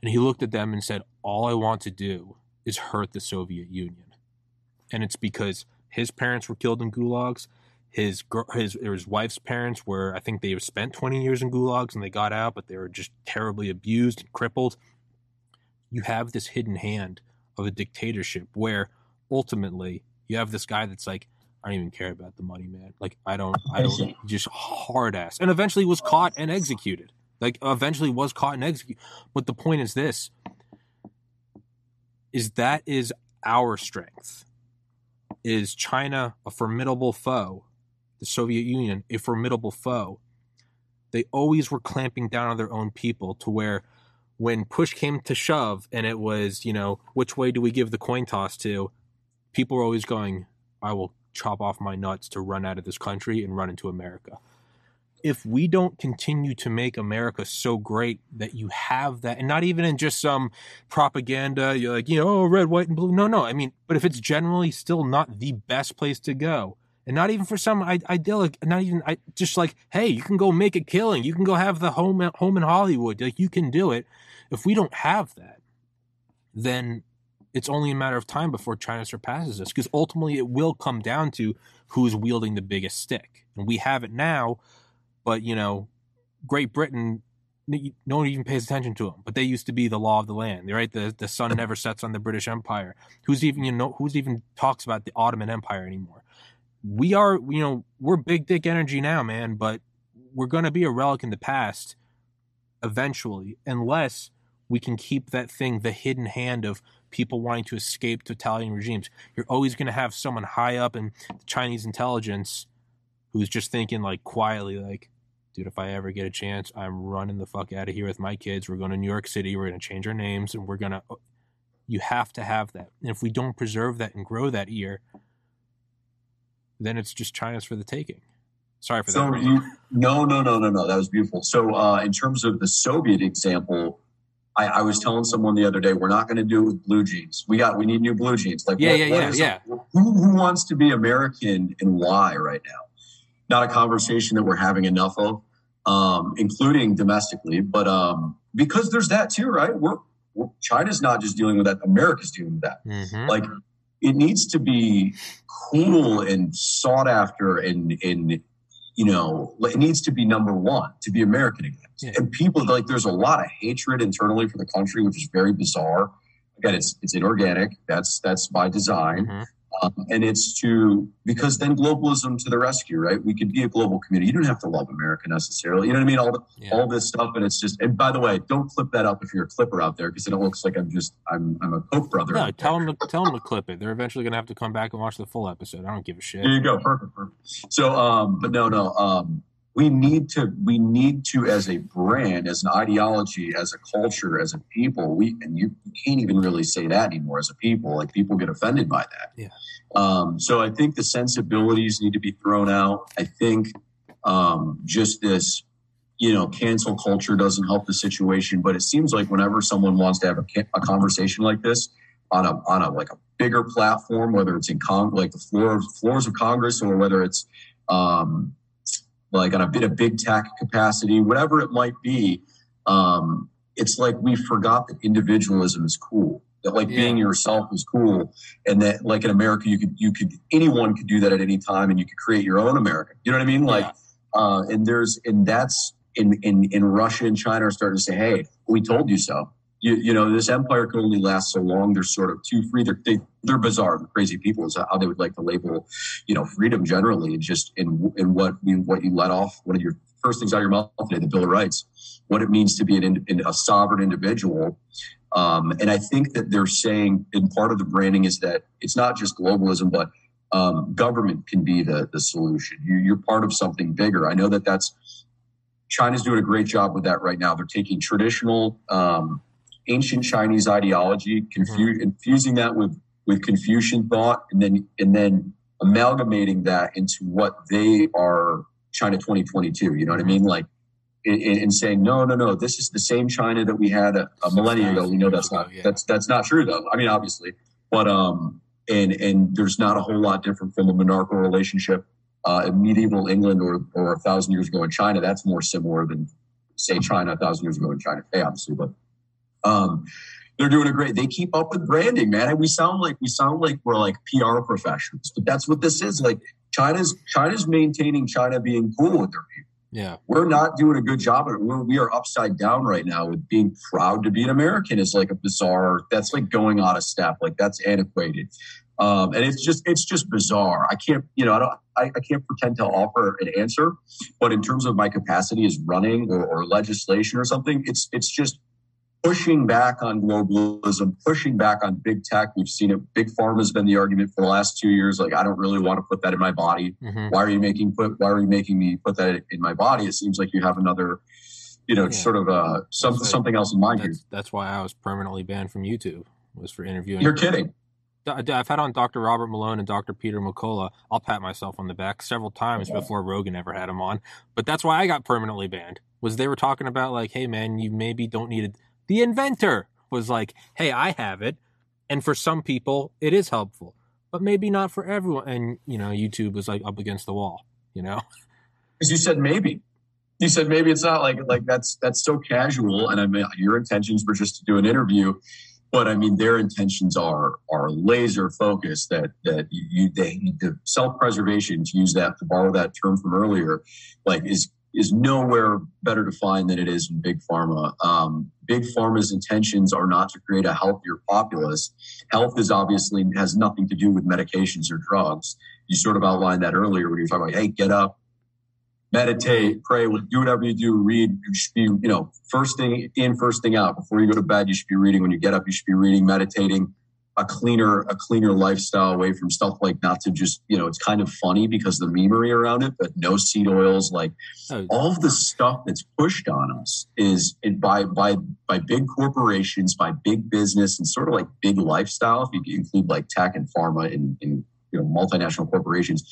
And he looked at them and said all i want to do is hurt the soviet union. And it's because his parents were killed in gulags his his his wife's parents were i think they spent 20 years in gulags and they got out but they were just terribly abused and crippled. You have this hidden hand of a dictatorship where ultimately you have this guy that's like, I don't even care about the money, man. Like I don't, I don't, just hard ass, and eventually was caught and executed. Like eventually was caught and executed. But the point is this: is that is our strength. Is China a formidable foe? The Soviet Union a formidable foe? they always were clamping down on their own people to where when push came to shove and it was, you know, which way do we give the coin toss to? People are always going, I will chop off my nuts to run out of this country and run into America. If we don't continue to make America so great that you have that, and not even in just some propaganda, you're like, you know, oh, red, white, and blue. No, no. I mean, but if it's generally still not the best place to go, and not even for some idyllic, not even I, just like, hey, you can go make a killing, you can go have the home home in Hollywood, like you can do it. If we don't have that, then it's only a matter of time before China surpasses us because ultimately it will come down to who's wielding the biggest stick. And we have it now, but you know, Great Britain, no one even pays attention to them, but they used to be the law of the land, right? The the sun *laughs* never sets on the British Empire. Who's even you know who's even talks about the Ottoman Empire anymore? We are you know we're big dick energy now, man, but we're going to be a relic in the past eventually, unless we can keep that thing the hidden hand of people wanting to escape totalitarian regimes. You're always going to have someone high up in Chinese intelligence who's just thinking like quietly, like, dude, if I ever get a chance, I'm running the fuck out of here with my kids. We're going to New York City. We're going to change our names and we're going to. You have to have that. And if we don't preserve that and grow that ear, then it's just China's for the taking. Sorry for so that. You, no, no, no, no, no. That was beautiful. So, uh, in terms of the Soviet example, I, I, was telling someone the other day, we're not going to do it with blue jeans. We got, we need new blue jeans. Like, yeah, what, yeah, what yeah, yeah. Who, who wants to be American and why right now? Not a conversation that we're having enough of, um, including domestically, but um, because there's that too, right? We're, we're, China's not just dealing with that; America's dealing with that. Mm-hmm. Like, it needs to be cool and sought after and and you know, it needs to be number one to be American again. Yeah. And people like there's a lot of hatred internally for the country, which is very bizarre. Again, it's it's inorganic. That's that's by design. Mm-hmm. Um, and it's to because then globalism to the rescue, right? We could be a global community. You don't have to love America necessarily. You know what I mean? All the, yeah. all this stuff, and it's just. And by the way, don't clip that up if you're a clipper out there because it looks like I'm just I'm I'm a Koch brother. No, tell them to tell them to clip it. They're eventually going to have to come back and watch the full episode. I don't give a shit. There you go. Perfect. Perfect. So, um, but no, no. Um, we need to we need to as a brand as an ideology as a culture as a people we and you, you can't even really say that anymore as a people. Like people get offended by that. Yeah. Um, so i think the sensibilities need to be thrown out. I think um, just this you know cancel culture doesn't help the situation but it seems like whenever someone wants to have a, a conversation like this on a on a like a bigger platform whether it's in con like the floor floors of congress or whether it's um, like on a bit of big tech capacity, whatever it might be. Um, it's like we forgot that individualism is cool. That like yeah. being yourself is cool, and that like in America you could you could anyone could do that at any time, and you could create your own America. You know what I mean? Like, yeah. uh, and there's and that's in in in Russia and China are starting to say, hey, we told you so you, you know, this empire can only last so long. They're sort of too free. They're, they, they're bizarre, crazy people is how they would like to label, you know, freedom generally and just in, in what you, what you let off, one of your first things out of your mouth today, the Bill of Rights, what it means to be an, a sovereign individual. Um, and I think that they're saying, and part of the branding is that it's not just globalism, but um, government can be the, the solution. You, you're part of something bigger. I know that that's China's doing a great job with that right now. They're taking traditional um, ancient Chinese ideology, confu- infusing that with with Confucian thought, and then and then amalgamating that into what they are China 2022. You know what I mean? Like and saying no, no, no, this is the same China that we had a, a millennia ago. We know that's not that's that's not true though. I mean, obviously, but um, and and there's not a whole lot different from a monarchical relationship uh, in medieval England or or a thousand years ago in China. That's more similar than say China a thousand years ago in China today, obviously, but um, they're doing a great. They keep up with branding, man. And we sound like we sound like we're like PR professionals, but that's what this is. Like China's China's maintaining China being cool with their people. Yeah, we're not doing a good job of it. We're, we are upside down right now with being proud to be an American is like a bizarre. That's like going out of step. Like that's antiquated. Um, and it's just it's just bizarre. I can't you know I don't I, I, can't pretend to offer an answer, but in terms of my capacity as running or, or legislation or something, it's it's just pushing back on globalism, pushing back on big tech. We've seen it. Big pharma has been the argument for the last two years. Like, I don't really want to put that in my body. Mm-hmm. Why are you making put? Why are you making me put that in my body? It seems like you have another, you know, yeah. sort of uh, some, something else in mind that's, here. That's why I was permanently banned from YouTube. Was for interviewing. You're kidding. I've had on Dr. Robert Malone and Dr. Peter McCullough. I'll pat myself on the back several times before Rogan ever had him on. But that's why I got permanently banned. Was they were talking about like, hey man, you maybe don't need it. The inventor was like, hey, I have it, and for some people it is helpful, but maybe not for everyone. And you know, YouTube was like up against the wall. You know, because you said maybe. You said maybe it's not like like that's that's so casual, and I mean your intentions were just to do an interview but I mean, their intentions are are laser focused. That that you they the self preservation to use that to borrow that term from earlier, like is is nowhere better defined than it is in big pharma. Um, big pharma's intentions are not to create a healthier populace. Health is obviously has nothing to do with medications or drugs. You sort of outlined that earlier when you were talking about, hey, get up, meditate, pray, do whatever you do, read. You should be, you know, first thing in, first thing out. Before you go to bed, you should be reading. When you get up, you should be reading, meditating. A cleaner, a cleaner lifestyle away from stuff like not to just, you know, it's kind of funny because the memery around it, but no seed oils, like oh. all of the stuff that's pushed on us is by by by big corporations, by big business, and sort of like big lifestyle. If you include like tech and pharma and, and you know multinational corporations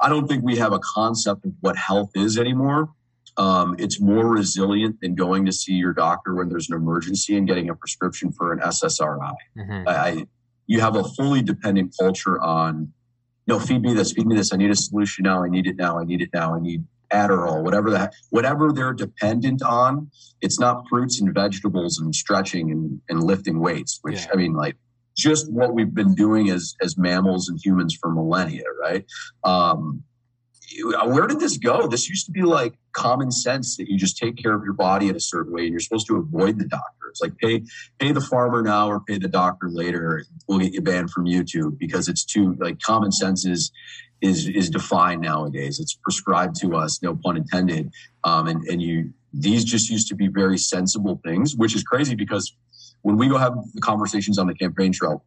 I don't think we have a concept of what health is anymore. Um, it's more resilient than going to see your doctor when there's an emergency and getting a prescription for an SSRI. Mm-hmm. I, you have a fully dependent culture on, no, feed me this, feed me this. I need a solution now. I need it now. I need it now. I need Adderall, whatever that, whatever they're dependent on. It's not fruits and vegetables and stretching and, and lifting weights, which yeah. I mean, like just what we've been doing as as mammals and humans for millennia, right? Um, where did this go? This used to be like common sense that you just take care of your body in a certain way, and you're supposed to avoid the doctor. It's like pay pay the farmer now or pay the doctor later. We'll get you banned from YouTube because it's too like common sense is is is defined nowadays. It's prescribed to us, no pun intended. Um, and and you these just used to be very sensible things, which is crazy because when we go have the conversations on the campaign trail,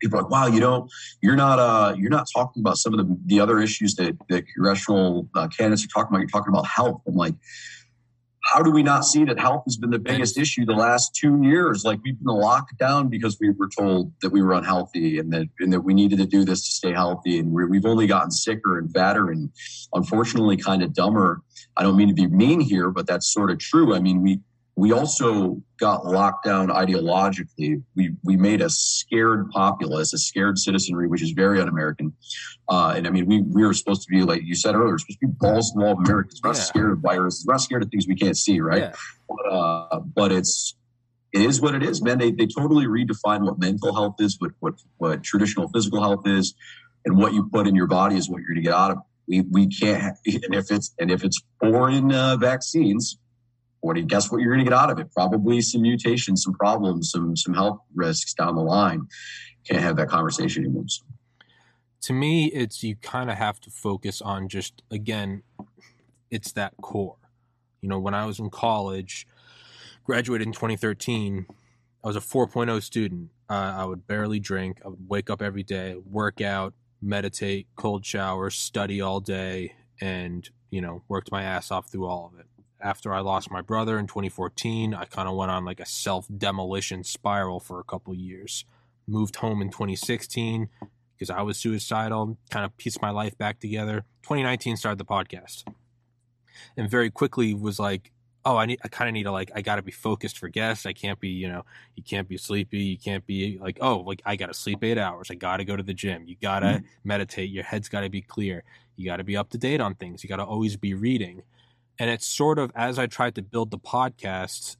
people are like, wow, you don't, you're not, uh, you're not talking about some of the, the other issues that, that congressional uh, candidates are talking about. You're talking about health. I'm like, how do we not see that health has been the biggest issue the last two years? Like we've been locked down because we were told that we were unhealthy and that and that we needed to do this to stay healthy, and we have only gotten sicker and fatter and unfortunately kind of dumber. I don't mean to be mean here, but that's sort of true. I mean, we we also got locked down ideologically. We we made a scared populace, a scared citizenry, which is very un-American. Uh, and I mean, we we were supposed to be like you said earlier, supposed to be balls to the wall of Americans. We're not yeah. scared of viruses. We're not scared of things we can't see, right? Yeah. But, uh, but it's it is what it is, man. They they totally redefine what mental health is, what what what traditional physical health is, and what you put in your body is what you're going to get out of. It. We we can't, and if it's and if it's foreign uh, vaccines what do you guess what you're going to get out of it? Probably some mutations, some problems, some some health risks down the line. Can't have that conversation anymore. So. To me, it's you kind of have to focus on just again, it's that core. You know, when I was in college, graduated in 2013, I was a 4.0 student. Uh, I would barely drink. I would wake up every day, work out, meditate, cold shower, study all day, and you know, worked my ass off through all of it after I lost my brother in 2014, I kind of went on like a self demolition spiral for a couple years. Moved home in 2016 because I was suicidal, kind of pieced my life back together. 2019 started the podcast. And very quickly was like, oh, I need, I kind of need to like, I got to be focused for guests. I can't be, you know, you can't be sleepy. You can't be like, oh, like I got to sleep eight hours. I got to go to the gym. You got to mm-hmm. meditate. Your head's got to be clear. You got to be up to date on things. You got to always be reading and it's sort of as I tried to build the podcast,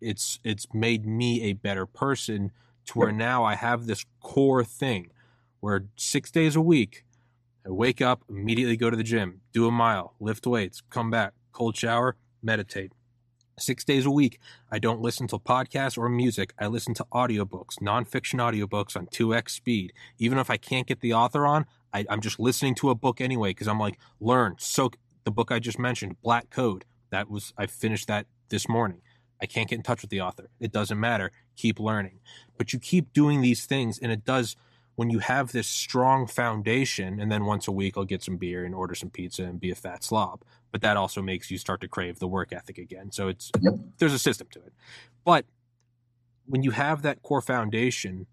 it's it's made me a better person to where now I have this core thing where six days a week I wake up, immediately go to the gym, do a mile, lift weights, come back, cold shower, meditate. Six days a week, I don't listen to podcasts or music. I listen to audiobooks, nonfiction audiobooks on 2x speed. Even if I can't get the author on, I, am just listening to a book anyway because I'm like, learn, soak, the book I just mentioned, Black Code. That was I finished that this morning. I can't get in touch with the author. It doesn't matter. Keep learning. But you keep doing these things, and it does when you have this strong foundation, and then once a week I'll get some beer and order some pizza and be a fat slob. But that also makes you start to crave the work ethic again. So it's yep. there's a system to it. But when you have that core foundation,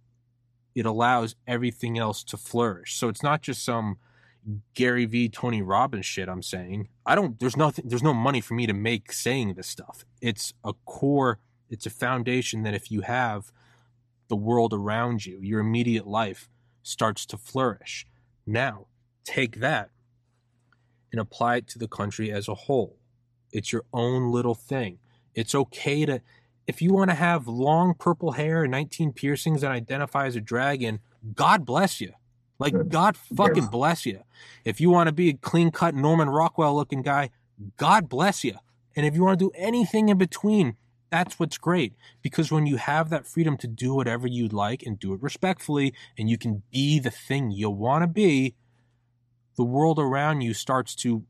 it allows everything else to flourish. So it's not just some Gary V, Tony Robbins shit I'm saying. I don't there's nothing there's no money for me to make saying this stuff. It's a core, it's a foundation that if you have the world around you, your immediate life starts to flourish. Now, take that and apply it to the country as a whole. It's your own little thing. It's okay to if you want to have long purple hair and 19 piercings and identify as a dragon, God bless you. Like, God fucking bless you. If you want to be a clean cut Norman Rockwell looking guy, God bless you. And if you want to do anything in between, that's what's great. Because when you have that freedom to do whatever you'd like and do it respectfully, and you can be the thing you want to be, the world around you starts to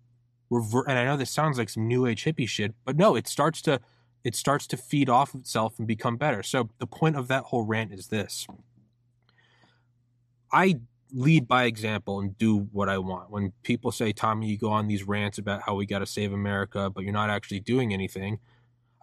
revert. And I know this sounds like some new age hippie shit, but no, it starts to it starts to feed off of itself and become better. So the point of that whole rant is this. I lead by example and do what I want. When people say, Tommy, you go on these rants about how we got to save America, but you're not actually doing anything,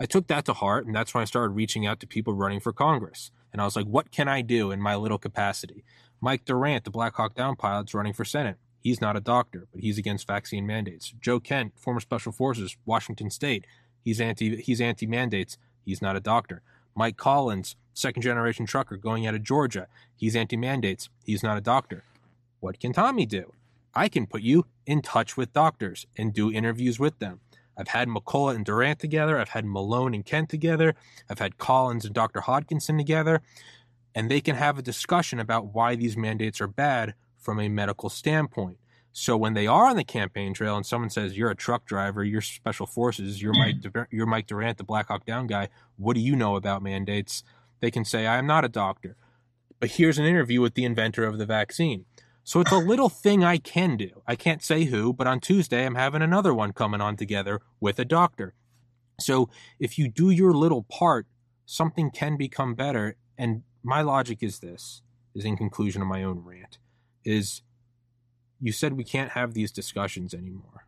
I took that to heart. And that's when I started reaching out to people running for Congress. And I was like, what can I do in my little capacity? Mike Durant, the Black Hawk Down pilot's running for Senate. He's not a doctor, but he's against vaccine mandates. Joe Kent, former Special Forces, Washington State. He's anti he's anti mandates. He's not a doctor. Mike Collins, second generation trucker going out of Georgia. He's anti mandates. He's not a doctor. What can Tommy do? I can put you in touch with doctors and do interviews with them. I've had McCullough and Durant together. I've had Malone and Kent together. I've had Collins and Dr. Hodkinson together. And they can have a discussion about why these mandates are bad from a medical standpoint. So when they are on the campaign trail and someone says you're a truck driver, you're special forces, you're hmm. Mike, you're Mike Durant, the Black Hawk Down guy. What do you know about mandates? They can say I am not a doctor, but here's an interview with the inventor of the vaccine. So it's a little *laughs* thing I can do. I can't say who, but on Tuesday I'm having another one coming on together with a doctor. So if you do your little part, something can become better. And my logic is this: is in conclusion of my own rant, is you said we can't have these discussions anymore.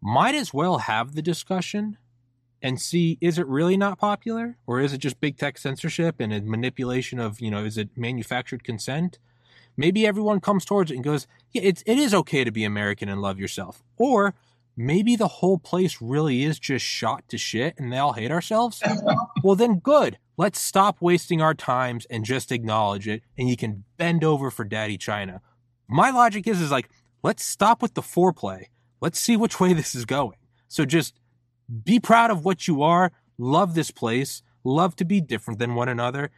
Might as well have the discussion and see is it really not popular or is it just big tech censorship and a manipulation of, you know, is it manufactured consent? Maybe everyone comes towards it and goes, yeah, it's, it is okay to be American and love yourself. Or maybe the whole place really is just shot to shit and they all hate ourselves. *laughs* well, then good. Let's stop wasting our times and just acknowledge it. And you can bend over for Daddy China my logic is is like let's stop with the foreplay. Let's see which way *laughs* this is going. So just be proud of what you are. Love this place. Love to be different than one another.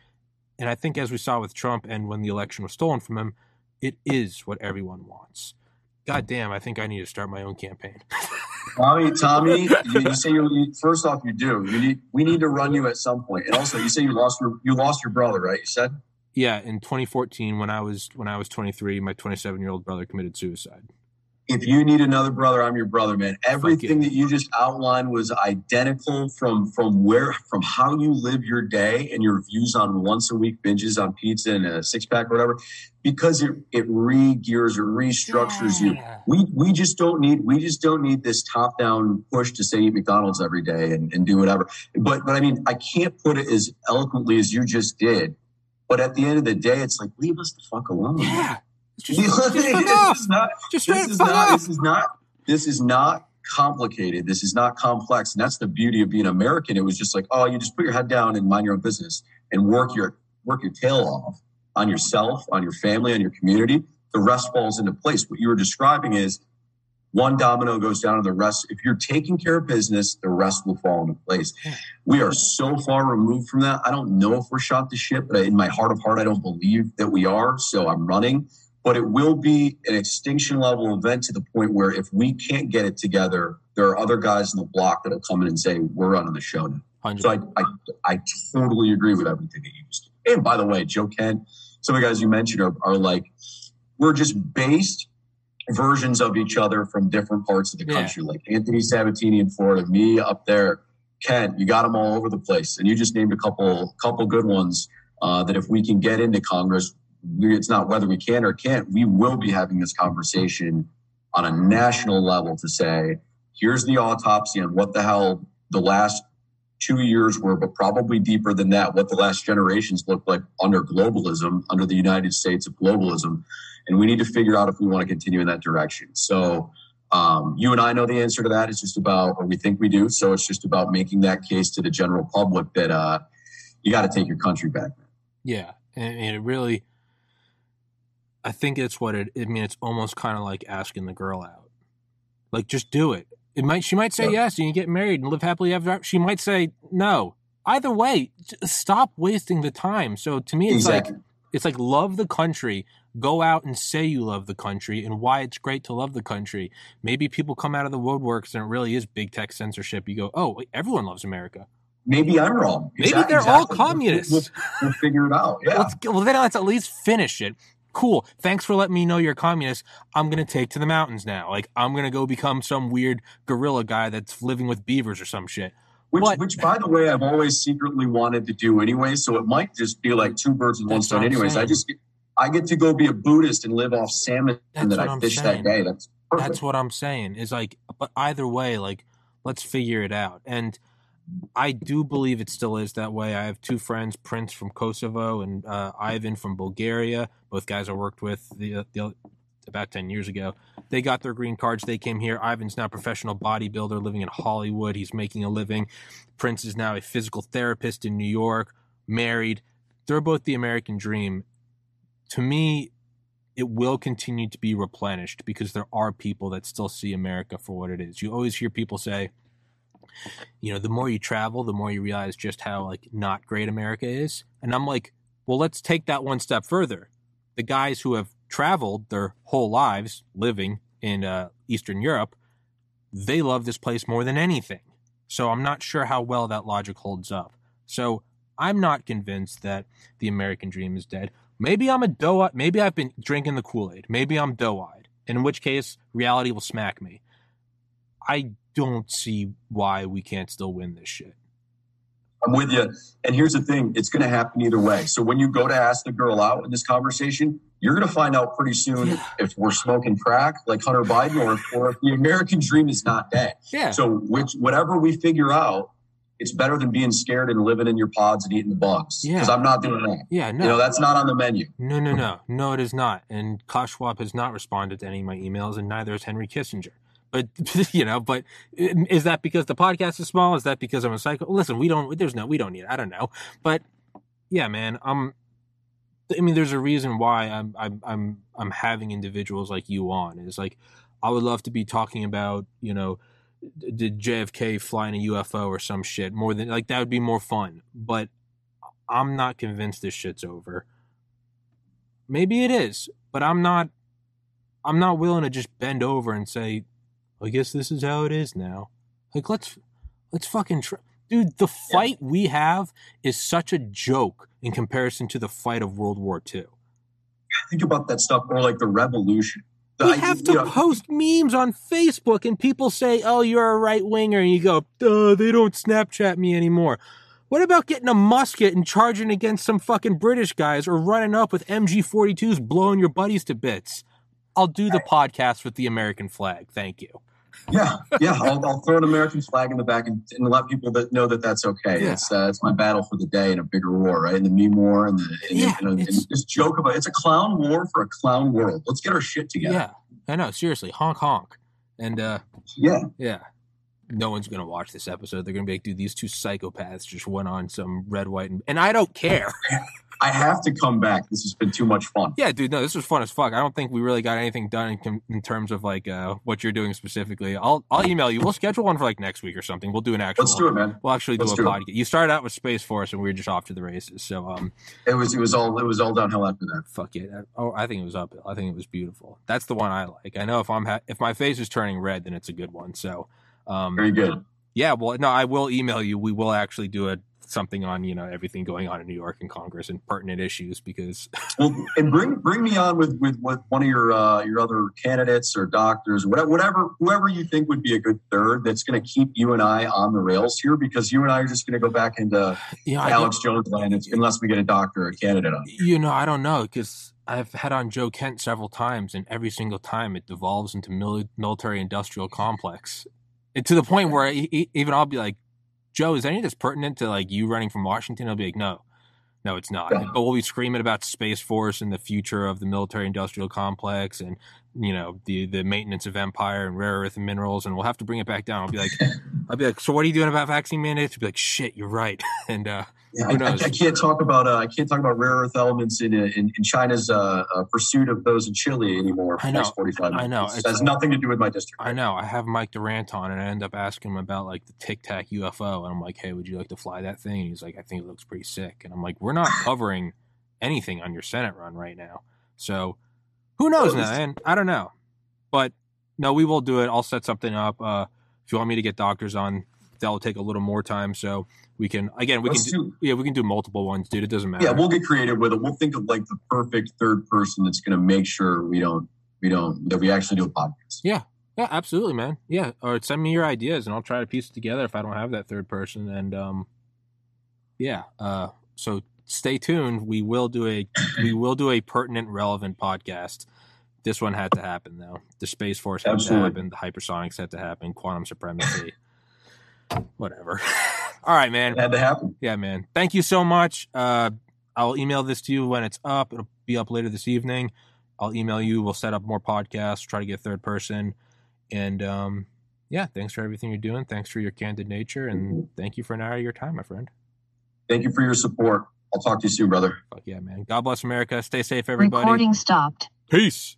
And i think as we saw with trump and when the election was stolen from him it is what everyone wants. God damn i think i need to start my own campaign. *laughs* Tommy tommy you, you say you first off you do. You need we need to run you at some point. and also you say you lost your you lost your brother right? You said yeah, in 2014, when I was when I was 23, my 27 year old brother committed suicide. If you need another brother, I'm your brother, man. Everything that you just outlined was identical from from where from how you live your day and your views on once a week binges on pizza and a six pack or whatever, because it it re-gears or restructures yeah. you. We we just don't need we just don't need this top down push to say eat McDonald's every day and, and do whatever. But but I mean I can't put it as eloquently as you just did but at the end of the day, it's like leave us the fuck alone. Yeah. Just, *laughs* just this is not. Just this is not. This is not. This is not complicated. This is not complex, and that's the beauty of being American. It was just like, oh, you just put your head down and mind your own business and work your work your tail off on yourself, on your family, on your community. The rest falls into place. What you were describing is one domino goes down and the rest. If you're taking care of business the rest will fall into place. We are so far removed from that. I don't know if we're shot to shit but in my heart of heart i don't believe that we are so i'm running. But it will be an extinction level event to the point where if we can't get it together there are other guys in the block that'll come in and say we're running the show now. 100. so I, I, I totally agree with everything that you just and by the way joe kent some of the guys you mentioned are, are like we're just based versions of each other from different parts of the country, yeah. like Anthony Sabatini in Florida, me up there. Kent, you got them all over the place, and you just named a couple couple good ones uh, that if we can get into Congress, we, it's not whether we can or can't. We will be having this conversation on a national level to say, here's the autopsy on what the hell the last two years were, but probably deeper than that, what the last generations looked like under globalism, under the United States of globalism. And we need to figure out if we want to continue in that direction. So um, you and I know the answer to that. It's just about, or we think we do. So it's just about making that case to the general public that uh, you got to take your country back. Yeah. And, and it really, I think it's what it, I mean, it's almost kind of like asking the girl out. Like, just do it. It might she might say yes and you get married and live happily ever after. She might say no. Either way, stop wasting the time. So to me, it's exactly. like it's like love the country. Go out and say you love the country and why it's great to love the country. Maybe people come out of the woodworks and it really is big tech censorship. You go, oh, everyone loves America. Maybe I'm wrong. Maybe exactly. they're all communists. We'll, we'll, figure it out. *laughs* Yeah. Well, then let's at least finish it cool. Thanks for letting me know you're a communist. I'm going to take to the mountains now. Like, I'm going to go become some weird gorilla guy that's living with beavers or some shit. Which, but, which, by the way, I've always secretly wanted to do anyway. So it might just be like two birds with one stone. Anyways, saying. I just get, I get to go be a Buddhist and live off salmon that's that I I'm fished saying. that day. That's perfect. that's what I'm saying. Is like, but either way, like, let's figure it out. And I do believe it still is that way. I have two friends, Prince from Kosovo and uh, Ivan from Bulgaria. Both guys I worked with the, the, about 10 years ago. They got their green cards. They came here. Ivan's now a professional bodybuilder living in Hollywood. He's making a living. Prince is now a physical therapist in New York, married. They're both the American dream. To me, it will continue to be replenished because there are people that still see America for what it is. You always hear people say, you know, the more you travel, the more you realize just how like not great America is. And I'm like, well, let's take that one step further. The guys who have traveled their whole lives living in uh, Eastern Europe, they love this place more than anything. So I'm not sure how well that logic holds up. So I'm not convinced that the American dream is dead. Maybe I'm a doe. Maybe I've been drinking the Kool Aid. Maybe I'm doe eyed. In which case, reality will smack me. I don't see why we can't still win this shit. I'm with you. And here's the thing it's going to happen either way. So when you go to ask the girl out in this conversation, you're going to find out pretty soon yeah. if we're smoking crack like Hunter Biden or, or if the American dream is not dead. Yeah. So which whatever we figure out, it's better than being scared and living in your pods and eating the bugs. Yeah. Because I'm not doing that. Yeah, no. You know, that's not on the menu. No, no, no. No, it is not. And Schwab has not responded to any of my emails, and neither has Henry Kissinger. But *laughs* you know, but is that because the podcast is small? Is that because I'm a psycho? Listen, we don't. There's no. We don't need. I don't know. But yeah, man. Um, I mean, there's a reason why I'm I'm I'm I'm having individuals like you on. Is like, I would love to be talking about you know, did JFK fly in a UFO or some shit more than like that would be more fun. But I'm not convinced this shit's over. Maybe it is, but I'm not. I'm not willing to just bend over and say I guess this is how it is now. Like let's let's fucking try. Dude, the fight yeah. we have is such a joke in comparison to the fight of World War II. Think about that stuff, or like the revolution. We have to know, post memes on Facebook, and people say, "Oh, you're a right winger," and you go, "Duh, they don't Snapchat me anymore." What about getting a musket and charging against some fucking British guys, or running up with MG42s, blowing your buddies to bits? I'll do the podcast with the American flag. Thank you yeah, yeah. I'll, I'll, throw an American flag in the back and, and let people that know that that's okay. Yeah. It's uh, it's my battle for the day in a bigger war, right? In the meme war and the and, yeah, and, and, just joke about it. it's a clown war for a clown world. Let's get our shit together. Yeah, I know. Seriously, honk honk, and uh, yeah, yeah. No one's gonna watch this episode. They're gonna be like, dude, these two psychopaths just went on some red, white, and, and I don't care. *laughs* I have to come back. This has been too much fun. Yeah, dude. No, this was fun as fuck. I don't think we really got anything done in, in terms of like uh, what you're doing specifically. I'll I'll email you. We'll schedule one for like next week or something. We'll do an actual. Let's do it, man. We'll actually Let's do a podcast. You started out with Space Force, and we were just off to the races. So um, it was it was all it was all downhill after that. Fuck it. Oh, I think it was uphill. I think it was beautiful. That's the one I like. I know if I'm ha- if my face is turning red, then it's a good one. So um, very good Yeah, well, no, I will email you. We will actually do a something on you know everything going on in New York and Congress and pertinent issues because. *laughs* well, and bring bring me on with with, with one of your uh, your other candidates or doctors, whatever, whatever whoever you think would be a good third that's going to keep you and I on the rails here because you and I are just going to go back into yeah, Alex Jones land unless we get a doctor or a candidate on. You know, I don't know because. I've had on Joe Kent several times, and every single time it devolves into military industrial complex, and to the point where he, even I'll be like, Joe, is any of this pertinent to like you running from Washington? I'll be like, no, no, it's not. Yeah. But we'll be screaming about Space Force and the future of the military industrial complex and, you know, the, the maintenance of empire and rare earth minerals. And we'll have to bring it back down. I'll be like, *laughs* I'll be like, so what are you doing about vaccine mandates? I'll be like, shit, you're right. *laughs* and, uh, yeah, I, I, can't talk about uh, I can't talk about rare earth elements in in, in China's uh, uh, pursuit of those in Chile anymore. I know. Forty five. I know. It has nothing to do with my district. I know. I have Mike Durant on, and I end up asking him about like the Tic Tac UFO, and I'm like, "Hey, would you like to fly that thing?" And he's like, "I think it looks pretty sick." And I'm like, "We're not *sighs* covering anything on your Senate run right now, so who knows now?" And I don't know, but no, we will do it. I'll set something up. Uh, if you want me to get doctors on, that'll take a little more time. So we can again we Let's can do, do, yeah we can do multiple ones, dude. It doesn't matter. Yeah, we'll get creative with it. We'll think of like the perfect third person that's going to make sure we don't we don't that we actually do a podcast. Yeah. Yeah, absolutely, man. Yeah, or send me your ideas and I'll try to piece it together if I don't have that third person. And um, yeah, uh, so stay tuned. We will do a we will do a pertinent, relevant podcast. This one had to happen though. The Space Force had Absolutely. to happen. The hypersonics had to happen. Quantum supremacy whatever. *laughs* All right, man. It had to happen. Yeah, man. Thank you so much. Uh, I'll email this to you when it's up. It'll be up later this evening. I'll email you. We'll set up more podcasts. Try to get third person. And um, yeah, thanks for everything you're doing. Thanks for your candid nature, and thank you for an hour of your time, my friend. Thank you for your support. I'll talk to you soon, brother. Fuck yeah, man. God bless America. Stay safe, everybody. Recording stopped. Peace.